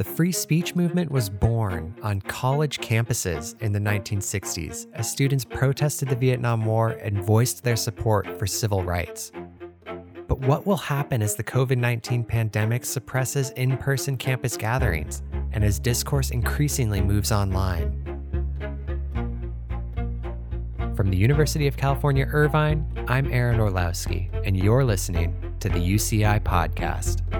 The free speech movement was born on college campuses in the 1960s as students protested the Vietnam War and voiced their support for civil rights. But what will happen as the COVID 19 pandemic suppresses in person campus gatherings and as discourse increasingly moves online? From the University of California, Irvine, I'm Aaron Orlowski, and you're listening to the UCI Podcast.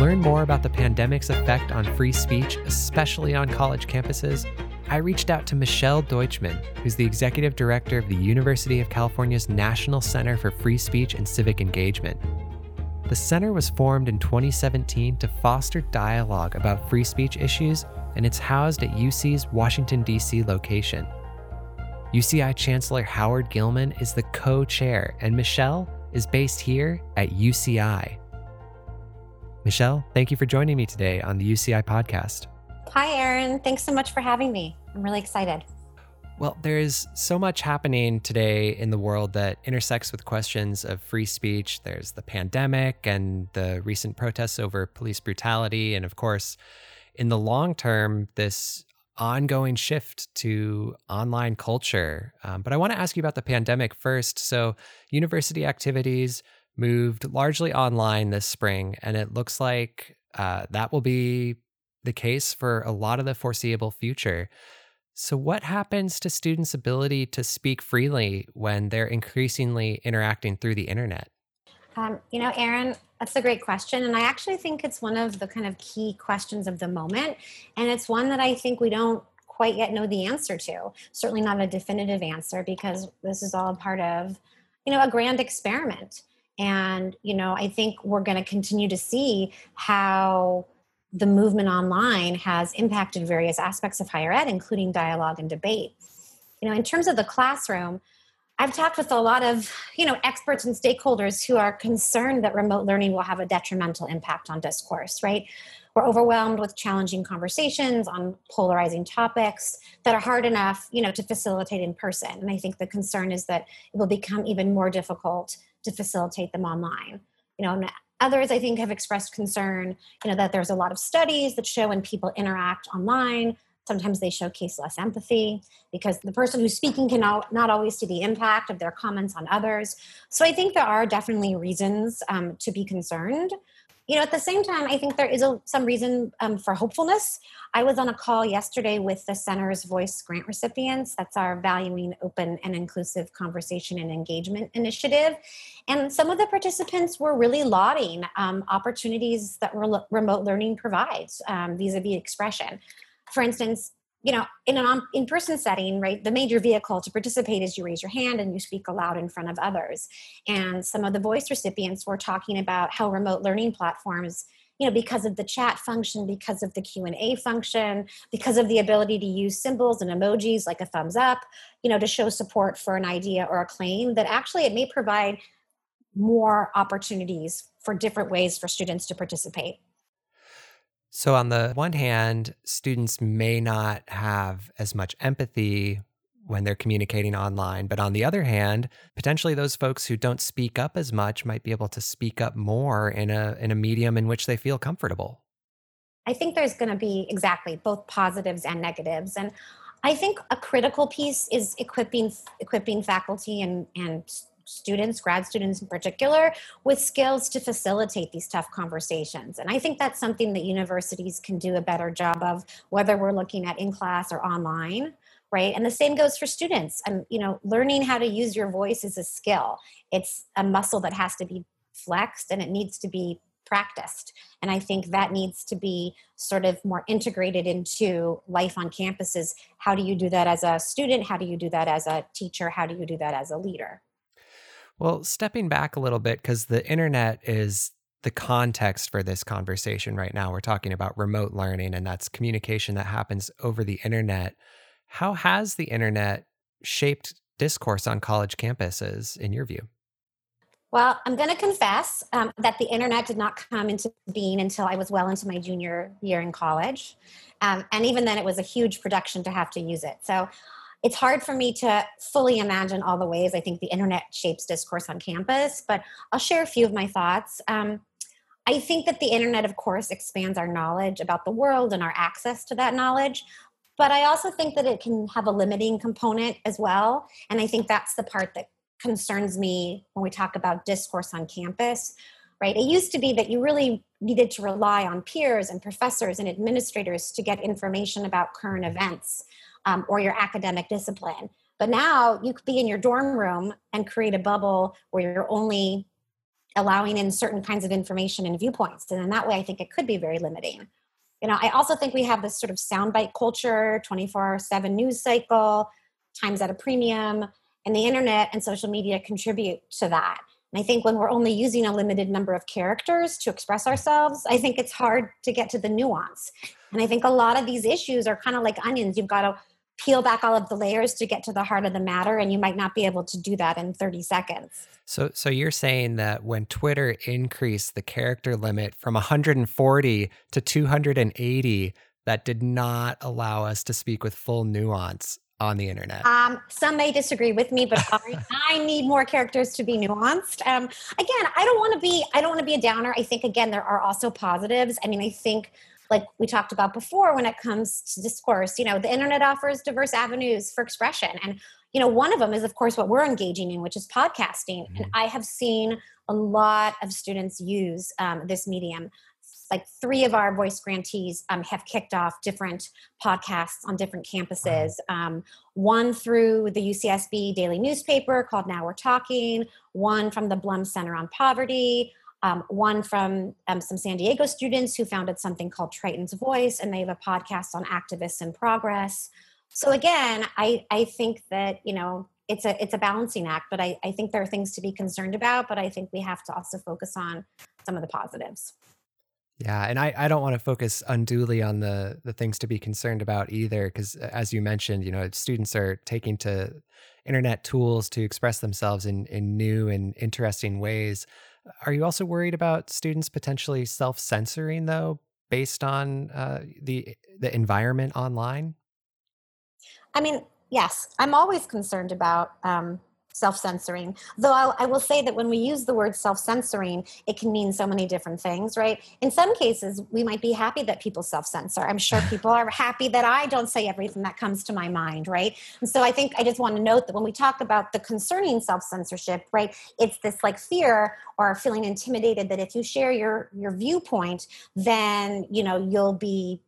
Learn more about the pandemic's effect on free speech, especially on college campuses, I reached out to Michelle Deutchman, who's the executive director of the University of California's National Center for Free Speech and Civic Engagement. The center was formed in 2017 to foster dialogue about free speech issues, and it's housed at UC's Washington, D.C. location. UCI Chancellor Howard Gillman is the co chair, and Michelle is based here at UCI. Michelle, thank you for joining me today on the UCI podcast. Hi, Aaron. Thanks so much for having me. I'm really excited. Well, there's so much happening today in the world that intersects with questions of free speech. There's the pandemic and the recent protests over police brutality. And of course, in the long term, this ongoing shift to online culture. Um, but I want to ask you about the pandemic first. So, university activities moved largely online this spring, and it looks like uh, that will be the case for a lot of the foreseeable future. So, what happens to students' ability to speak freely when they're increasingly interacting through the internet? Um, you know, Aaron, that's a great question. And I actually think it's one of the kind of key questions of the moment. And it's one that I think we don't quite yet know the answer to. Certainly not a definitive answer because this is all part of, you know, a grand experiment. And, you know, I think we're going to continue to see how the movement online has impacted various aspects of higher ed, including dialogue and debate. You know, in terms of the classroom, I've talked with a lot of, you know, experts and stakeholders who are concerned that remote learning will have a detrimental impact on discourse, right? We're overwhelmed with challenging conversations on polarizing topics that are hard enough, you know, to facilitate in person. And I think the concern is that it will become even more difficult to facilitate them online. You know, and Others, I think, have expressed concern, you know, that there's a lot of studies that show when people interact online, sometimes they showcase less empathy because the person who's speaking can not always see the impact of their comments on others. So I think there are definitely reasons um, to be concerned you know, at the same time, I think there is a, some reason um, for hopefulness. I was on a call yesterday with the Center's Voice grant recipients. That's our Valuing Open and Inclusive Conversation and Engagement initiative. And some of the participants were really lauding um, opportunities that re- remote learning provides vis a vis expression. For instance, you know in an in-person setting right the major vehicle to participate is you raise your hand and you speak aloud in front of others. And some of the voice recipients were talking about how remote learning platforms you know because of the chat function because of the q&a function because of the ability to use symbols and emojis like a thumbs up you know to show support for an idea or a claim that actually it may provide more opportunities for different ways for students to participate so, on the one hand, students may not have as much empathy when they're communicating online. But on the other hand, potentially those folks who don't speak up as much might be able to speak up more in a, in a medium in which they feel comfortable. I think there's going to be exactly both positives and negatives. And I think a critical piece is equipping equipping faculty and, and students, grad students in particular, with skills to facilitate these tough conversations. And I think that's something that universities can do a better job of, whether we're looking at in class or online right? And the same goes for students. And you know learning how to use your voice is a skill. It's a muscle that has to be flexed and it needs to be practiced. And i think that needs to be sort of more integrated into life on campuses. How do you do that as a student? How do you do that as a teacher? How do you do that as a leader well, stepping back a little bit, because the internet is the context for this conversation right now. We're talking about remote learning, and that's communication that happens over the internet. How has the internet shaped discourse on college campuses, in your view? Well, I'm going to confess um, that the internet did not come into being until I was well into my junior year in college. Um, and even then, it was a huge production to have to use it. So it's hard for me to fully imagine all the ways I think the internet shapes discourse on campus, but I'll share a few of my thoughts. Um, I think that the internet, of course, expands our knowledge about the world and our access to that knowledge. But I also think that it can have a limiting component as well. And I think that's the part that concerns me when we talk about discourse on campus, right? It used to be that you really needed to rely on peers and professors and administrators to get information about current events um, or your academic discipline. But now you could be in your dorm room and create a bubble where you're only allowing in certain kinds of information and viewpoints. And in that way, I think it could be very limiting. You know, I also think we have this sort of soundbite culture, 24 7 news cycle, times at a premium, and the internet and social media contribute to that. And I think when we're only using a limited number of characters to express ourselves, I think it's hard to get to the nuance. And I think a lot of these issues are kind of like onions. You've got to peel back all of the layers to get to the heart of the matter and you might not be able to do that in 30 seconds. So so you're saying that when twitter increased the character limit from 140 to 280 that did not allow us to speak with full nuance on the internet? Um, some may disagree with me but I, I need more characters to be nuanced. Um, again i don't want to be i don't want to be a downer. I think again there are also positives. I mean i think like we talked about before when it comes to discourse you know the internet offers diverse avenues for expression. And you know one of them is of course what we're engaging in which is podcasting. Mm-hmm. and i have seen a lot of students use um, this medium. Like three of our voice grantees um, have kicked off different podcasts on different campuses um, one through the ucsb daily newspaper called now we're talking one from the blum center on poverty um, one from um, some San Diego students who founded something called Triton's Voice, and they have a podcast on activists in progress. So again, I, I think that, you know, it's a it's a balancing act, but I, I think there are things to be concerned about, but I think we have to also focus on some of the positives. Yeah, and I, I don't want to focus unduly on the the things to be concerned about either, because as you mentioned, you know, students are taking to internet tools to express themselves in in new and interesting ways. Are you also worried about students potentially self censoring though, based on uh, the the environment online? I mean, yes, I'm always concerned about um, self censoring. Though I'll, I will say that when we use the word self censoring, it can mean so many different things, right? In some cases, we might be happy that people self censor. I'm sure people are happy that I don't say everything that comes to my mind, right? And so I think I just want to note that when we talk about the concerning self censorship, right, it's this like fear or feeling intimidated that if you share your your viewpoint, then you know you'll be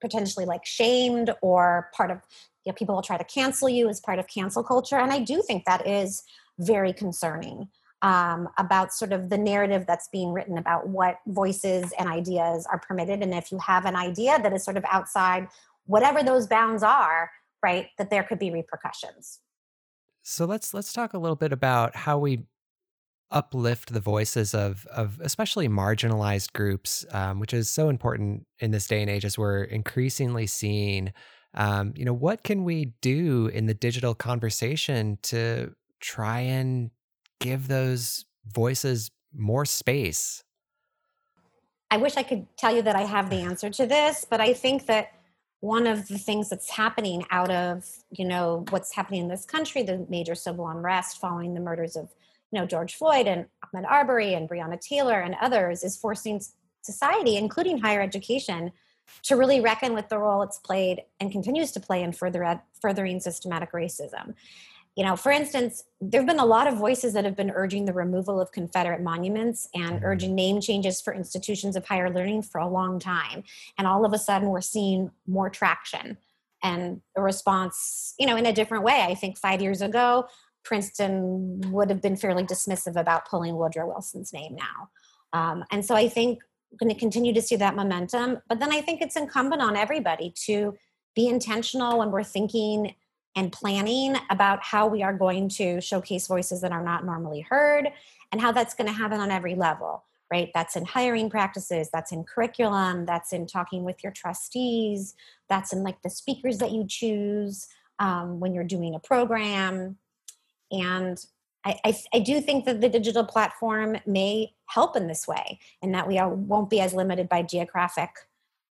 potentially like shamed or part of you know, people will try to cancel you as part of cancel culture. And I do think that is very concerning um, about sort of the narrative that's being written about what voices and ideas are permitted. And if you have an idea that is sort of outside whatever those bounds are, right, that there could be repercussions. So let's let's talk a little bit about how we uplift the voices of of especially marginalized groups, um, which is so important in this day and age as we're increasingly seeing um, you know, what can we do in the digital conversation to try and give those voices more space? I wish I could tell you that I have the answer to this, but I think that one of the things that's happening out of you know what's happening in this country, the major civil unrest following the murders of you know George Floyd and Ahmaud Arbery and Breonna Taylor and others, is forcing society, including higher education, to really reckon with the role it's played and continues to play in further furthering systematic racism. You know, for instance, there have been a lot of voices that have been urging the removal of Confederate monuments and mm-hmm. urging name changes for institutions of higher learning for a long time. And all of a sudden, we're seeing more traction and a response, you know, in a different way. I think five years ago, Princeton would have been fairly dismissive about pulling Woodrow Wilson's name now. Um, and so I think going to continue to see that momentum. But then I think it's incumbent on everybody to be intentional when we're thinking and planning about how we are going to showcase voices that are not normally heard and how that's going to happen on every level right that's in hiring practices that's in curriculum that's in talking with your trustees that's in like the speakers that you choose um, when you're doing a program and I, I, do think that the digital platform may help in this way, and that we are, won't be as limited by geographic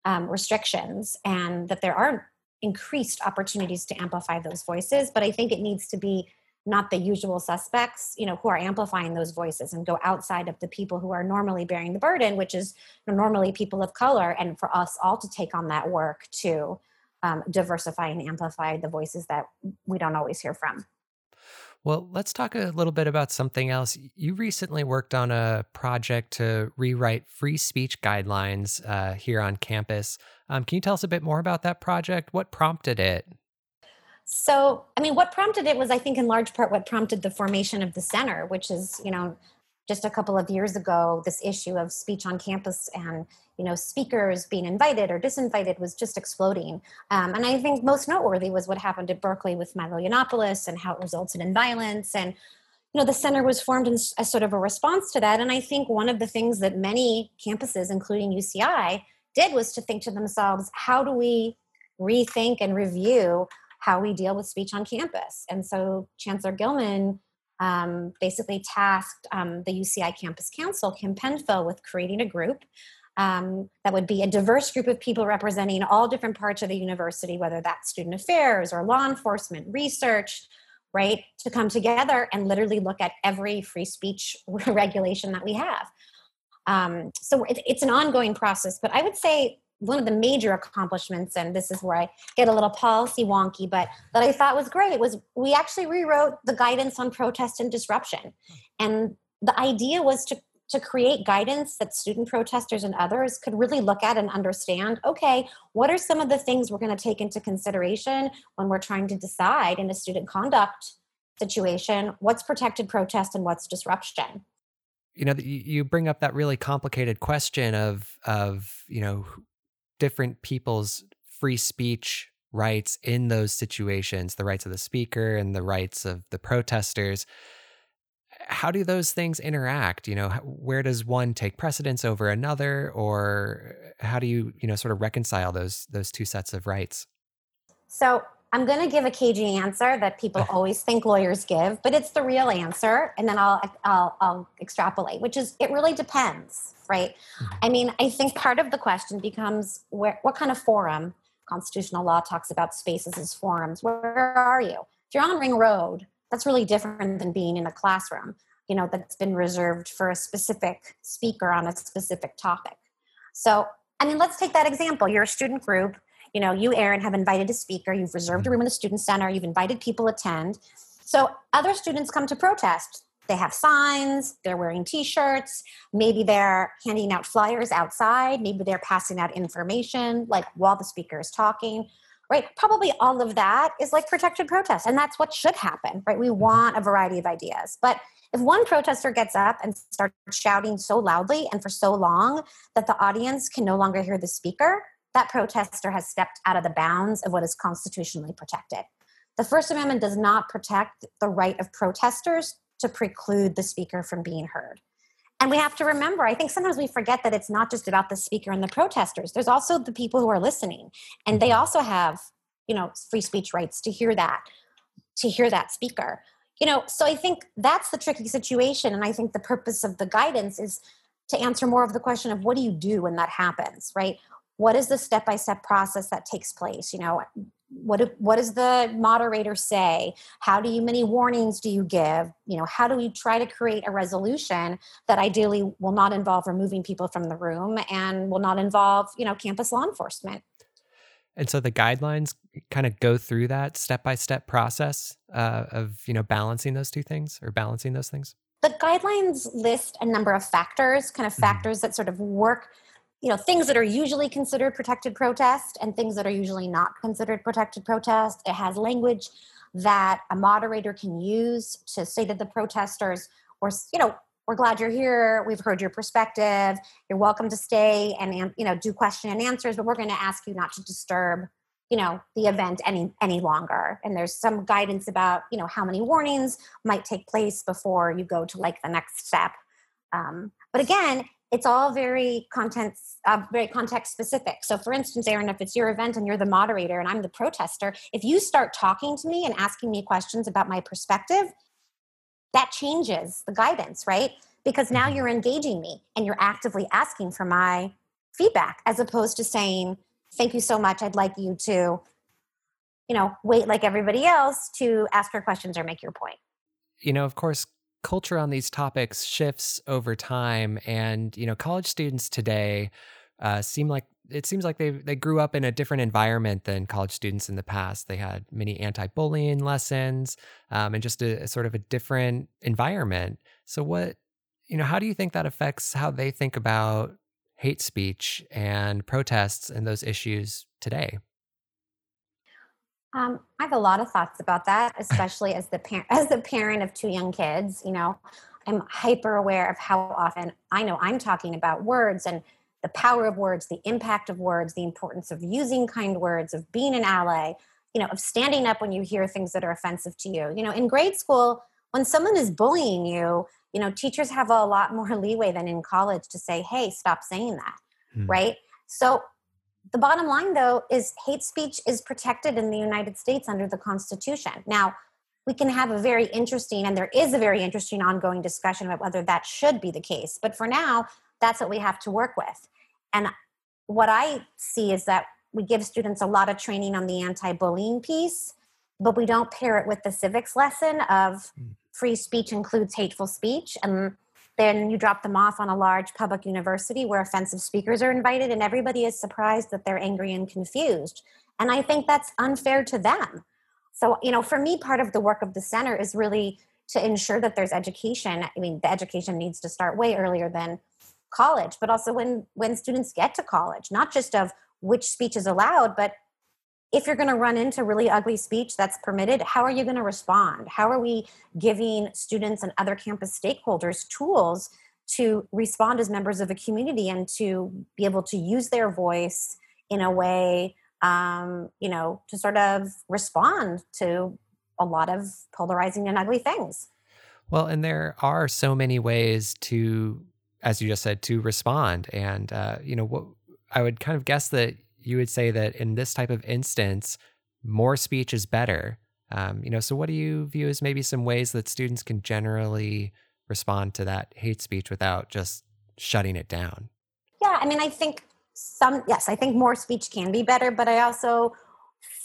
um, restrictions, and that there are increased opportunities to amplify those voices but i think it needs to be not the usual suspects you know who are amplifying those voices and go outside of the people who are normally bearing the burden which is normally people of color and for us all to take on that work to um, diversify and amplify the voices that we don't always hear from well, let's talk a little bit about something else. You recently worked on a project to rewrite free speech guidelines uh, here on campus. Um, can you tell us a bit more about that project? What prompted it? So, I mean, what prompted it was, I think, in large part, what prompted the formation of the center, which is, you know, just a couple of years ago, this issue of speech on campus and you know speakers being invited or disinvited was just exploding. Um, and I think most noteworthy was what happened at Berkeley with Milo Yiannopoulos and how it resulted in violence. And you know, the center was formed as sort of a response to that. And I think one of the things that many campuses, including UCI, did was to think to themselves, how do we rethink and review how we deal with speech on campus. And so Chancellor Gillman um, basically tasked um, the UCI Campus Counsel, Kim Penfill, with creating a group um, that would be a diverse group of people representing all different parts of the university, whether that's student affairs or law enforcement, research, right, to come together and literally look at every free speech regulation that we have. Um, so it, it's an ongoing process, but I would say one of the major accomplishments, and this is where I get a little policy wonky, but that I thought was great was we actually rewrote the guidance on protest and disruption. And the idea was to to create guidance that student protesters and others could really look at and understand okay what are some of the things we're going to take into consideration when we're trying to decide in a student conduct situation what's protected protest and what's disruption you know you bring up that really complicated question of of you know different people's free speech rights in those situations, the rights of the speaker and the rights of the protesters. How do those things interact? You know, where does one take precedence over another, or how do you, you know, sort of reconcile those those two sets of rights? So I'm going to give a cagey answer that people always think lawyers give, but it's the real answer, and then I'll I'll, I'll extrapolate, which is it really depends right? Mm-hmm. I mean, I think part of the question becomes where, what kind of forum? Constitutional law talks about spaces as forums. Where are you? If you're on Ring Road, that's really different than being in a classroom, you know, that's been reserved for a specific speaker on a specific topic. So, I mean, let's take that example. You're a student group, you know, you, Aaron, have invited a speaker, you've reserved a room in the student center, you've invited people attend. So other students come to protest they have signs, they're wearing t shirts, maybe they're handing out flyers outside, maybe they're passing out information like while the speaker is talking, right? Probably all of that is like protected protest, and that's what should happen, right? We want a variety of ideas. But if one protester gets up and starts shouting so loudly and for so long that the audience can no longer hear the speaker, that protester has stepped out of the bounds of what is constitutionally protected. The First Amendment does not protect the right of protesters to preclude the speaker from being heard. And we have to remember, I think sometimes we forget that it's not just about the speaker and the protesters. There's also the people who are listening. And they also have, you know, free speech rights to hear that, to hear that speaker. You know, so I think that's the tricky situation. And I think the purpose of the guidance is to answer more of the question of what do you do when that happens, right? What is the step by step process that takes place? You know, what what does the moderator say how do you many warnings do you give you know how do we try to create a resolution that ideally will not involve removing people from the room and will not involve you know campus law enforcement and so the guidelines kind of go through that step by step process uh, of you know balancing those two things or balancing those things the guidelines list a number of factors kind of mm-hmm. factors mm-hmm. that sort of work you know things that are usually considered protected protest and things that are usually not considered protected protest. It has language that a moderator can use to say to the protesters or you know we're glad you're here. We've heard your perspective. You're welcome to stay and you know do question and answers but we're going to ask you not to disturb you know the event any any longer. And there's some guidance about you know how many warnings might take place before you go to like the next step. Um, but again it's all very content uh, very context specific so for instance aaron if it's your event and you're the moderator and i'm the protester if you start talking to me and asking me questions about my perspective that changes the guidance right because now mm-hmm. you're engaging me and you're actively asking for my feedback as opposed to saying thank you so much i'd like you to you know, wait like everybody else to ask your questions or make your point. You know, of course, culture on these topics shifts over time, and you know, college students today uh, seem like it seems like they they grew up in a different environment than college students in the past. They had many anti-bullying lessons um, and just a, a sort of a different environment. So, what you know, how do you think that affects how they think about hate speech and protests and those issues today? Um, I have a lot of thoughts about that, especially as the parent as the parent of two young kids. You know, I'm hyper aware of how often I know I'm talking about words and the power of words, the impact of words, the importance of using kind words, of being an ally, you know, of standing up when you hear things that are offensive to you. You know, in grade school, when someone is bullying you, you know, teachers have a lot more leeway than in college to say, hey, stop saying that, hmm. right? So the bottom line, though, is hate speech is protected in the United States under the Constitution. Now, we can have a very interesting, and there is a very interesting ongoing discussion about whether that should be the case. But for now, that's what we have to work with. And what I see is that we give students a lot of training on the anti bullying piece, but we don't pair it with the civics lesson of hmm. free speech includes hateful speech. And then you drop them off on a large public university where offensive speakers are invited, and everybody is surprised that they're angry and confused. And I think that's unfair to them. So, you know, for me, part of the work of the center is really to ensure that there's education. I mean, the education needs to start way earlier than college but also when when students get to college not just of which speech is allowed but if you're going to run into really ugly speech that's permitted how are you going to respond how are we giving students and other campus stakeholders tools to respond as members of a community and to be able to use their voice in a way um, you know to sort of respond to a lot of polarizing and ugly things well and there are so many ways to as you just said, to respond. And uh, you know, what I would kind of guess that you would say that in this type of instance, more speech is better. Um, you know, so what do you view as maybe some ways that students can generally respond to that hate speech without just shutting it down? Yeah, I mean, I think some, yes, I think more speech can be better, but I also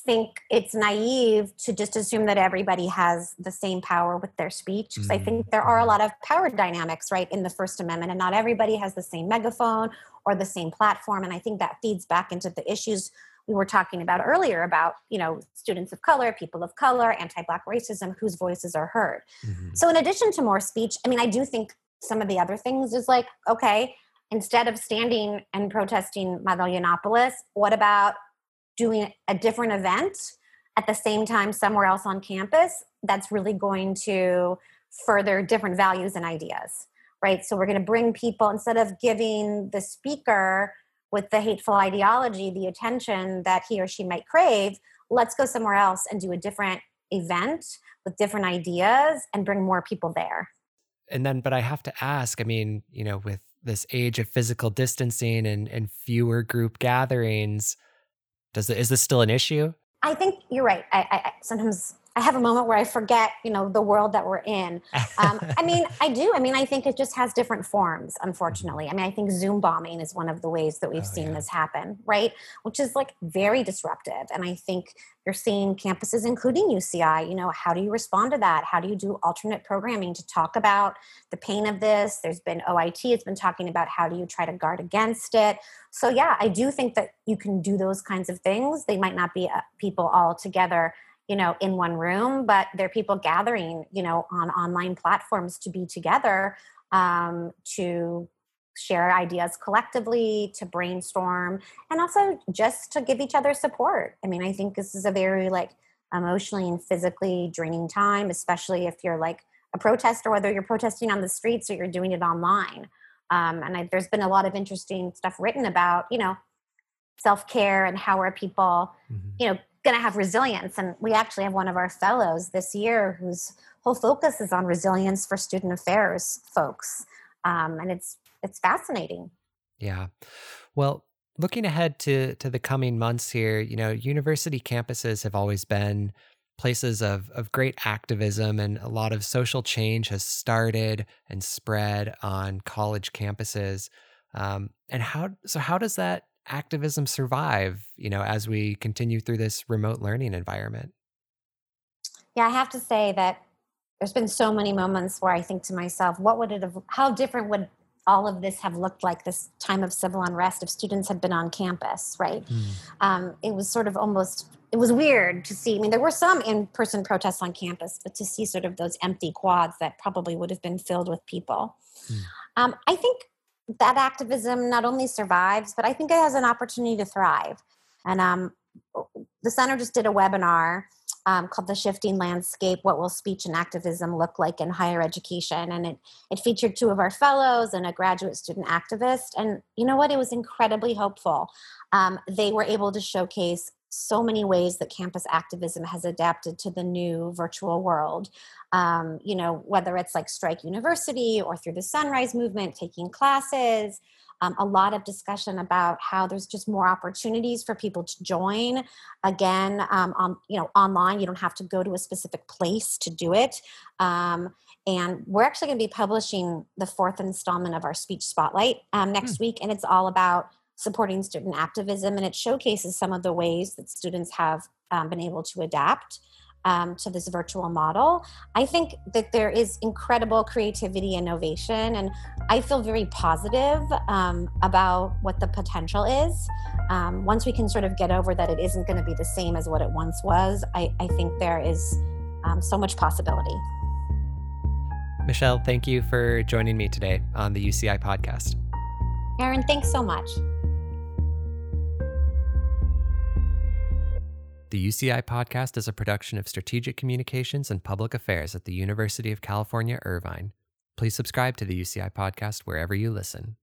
think it's naive to just assume that everybody has the same power with their speech because mm-hmm. i think there are a lot of power dynamics right in the first amendment and not everybody has the same megaphone or the same platform and i think that feeds back into the issues we were talking about earlier about you know students of color people of color anti-black racism whose voices are heard mm-hmm. so in addition to more speech i mean i do think some of the other things is like okay instead of standing and protesting Milo Yiannopoulos, what about doing a different event at the same time somewhere else on campus that's really going to further different values and ideas right? So we're going to bring people instead of giving the speaker with the hateful ideology the attention that he or she might crave let's go somewhere else and do a different event with different ideas and bring more people there. And then but i have to ask i mean you know with this age of physical distancing and and fewer group gatherings does is this still an issue? I think you're right. I, I sometimes I have a moment where I forget, you know, the world that we're in. Um, I mean, I do. I mean, I think it just has different forms, unfortunately. I mean, I think Zoom bombing is one of the ways that we've oh, seen yeah. this happen, right? Which is like very disruptive. And I think you're seeing campuses, including UCI, you know, how do you respond to that? How do you do alternate programming to talk about the pain of this? There's been OIT has been talking about how do you try to guard against it. So, yeah, I do think that you can do those kinds of things. They might not be uh, people all together you know in one room but there are people gathering you know on online platforms to be together um, to share ideas collectively to brainstorm and also just to give each other support i mean i think this is a very like emotionally and physically draining time especially if you're like a protester whether you're protesting on the streets or you're doing it online um, and I, there's been a lot of interesting stuff written about you know self-care and how are people mm-hmm. you know going to have resilience. And we actually have one of our fellows this year whose whole focus is on resilience for student affairs folks. Um, and it's it's fascinating. Yeah. Well, looking ahead to to the coming months here, you know, university campuses have always been places of of great activism and a lot of social change has started and spread on college campuses. Um, and how so how does that activism survive, you know, as we continue through this remote learning environment? Yeah, I have to say that there's been so many moments where I think to myself, what would it have, how different would all of this have looked like this time of civil unrest if students had been on campus, right? Mm. Um, it was sort of almost, it was weird to see. I mean, there were some in person protests on campus, but to see sort of those empty quads that probably would have been filled with people. Mm. Um, I think that activism not only survives, but I think it has an opportunity to thrive. And um, the center just did a webinar um, called The Shifting Landscape What Will Speech and Activism Look Like in Higher Education? And it, it featured two of our fellows and a graduate student activist. And you know what? It was incredibly hopeful. Um, they were able to showcase so many ways that campus activism has adapted to the new virtual world. Um, you know, whether it's like Strike University or through the Sunrise Movement, taking classes, um, a lot of discussion about how there's just more opportunities for people to join again um, on you know online you don't have to go to a specific place to do it um, and we're actually going to be publishing the fourth installment of our speech spotlight um, next mm. week and it's all about supporting student activism and it showcases some of the ways that students have um, been able to adapt um, to this virtual model. I think that there is incredible creativity, and innovation, and I feel very positive um, about what the potential is. Um, once we can sort of get over that it isn't going to be the same as what it once was, I, I think there is um, so much possibility. Michelle, thank you for joining me today on the UCI podcast. Aaron, thanks so much. The UCI podcast is a production of Strategic Communications and Public Affairs at the University of California, Irvine. Please subscribe to the UCI podcast wherever you listen.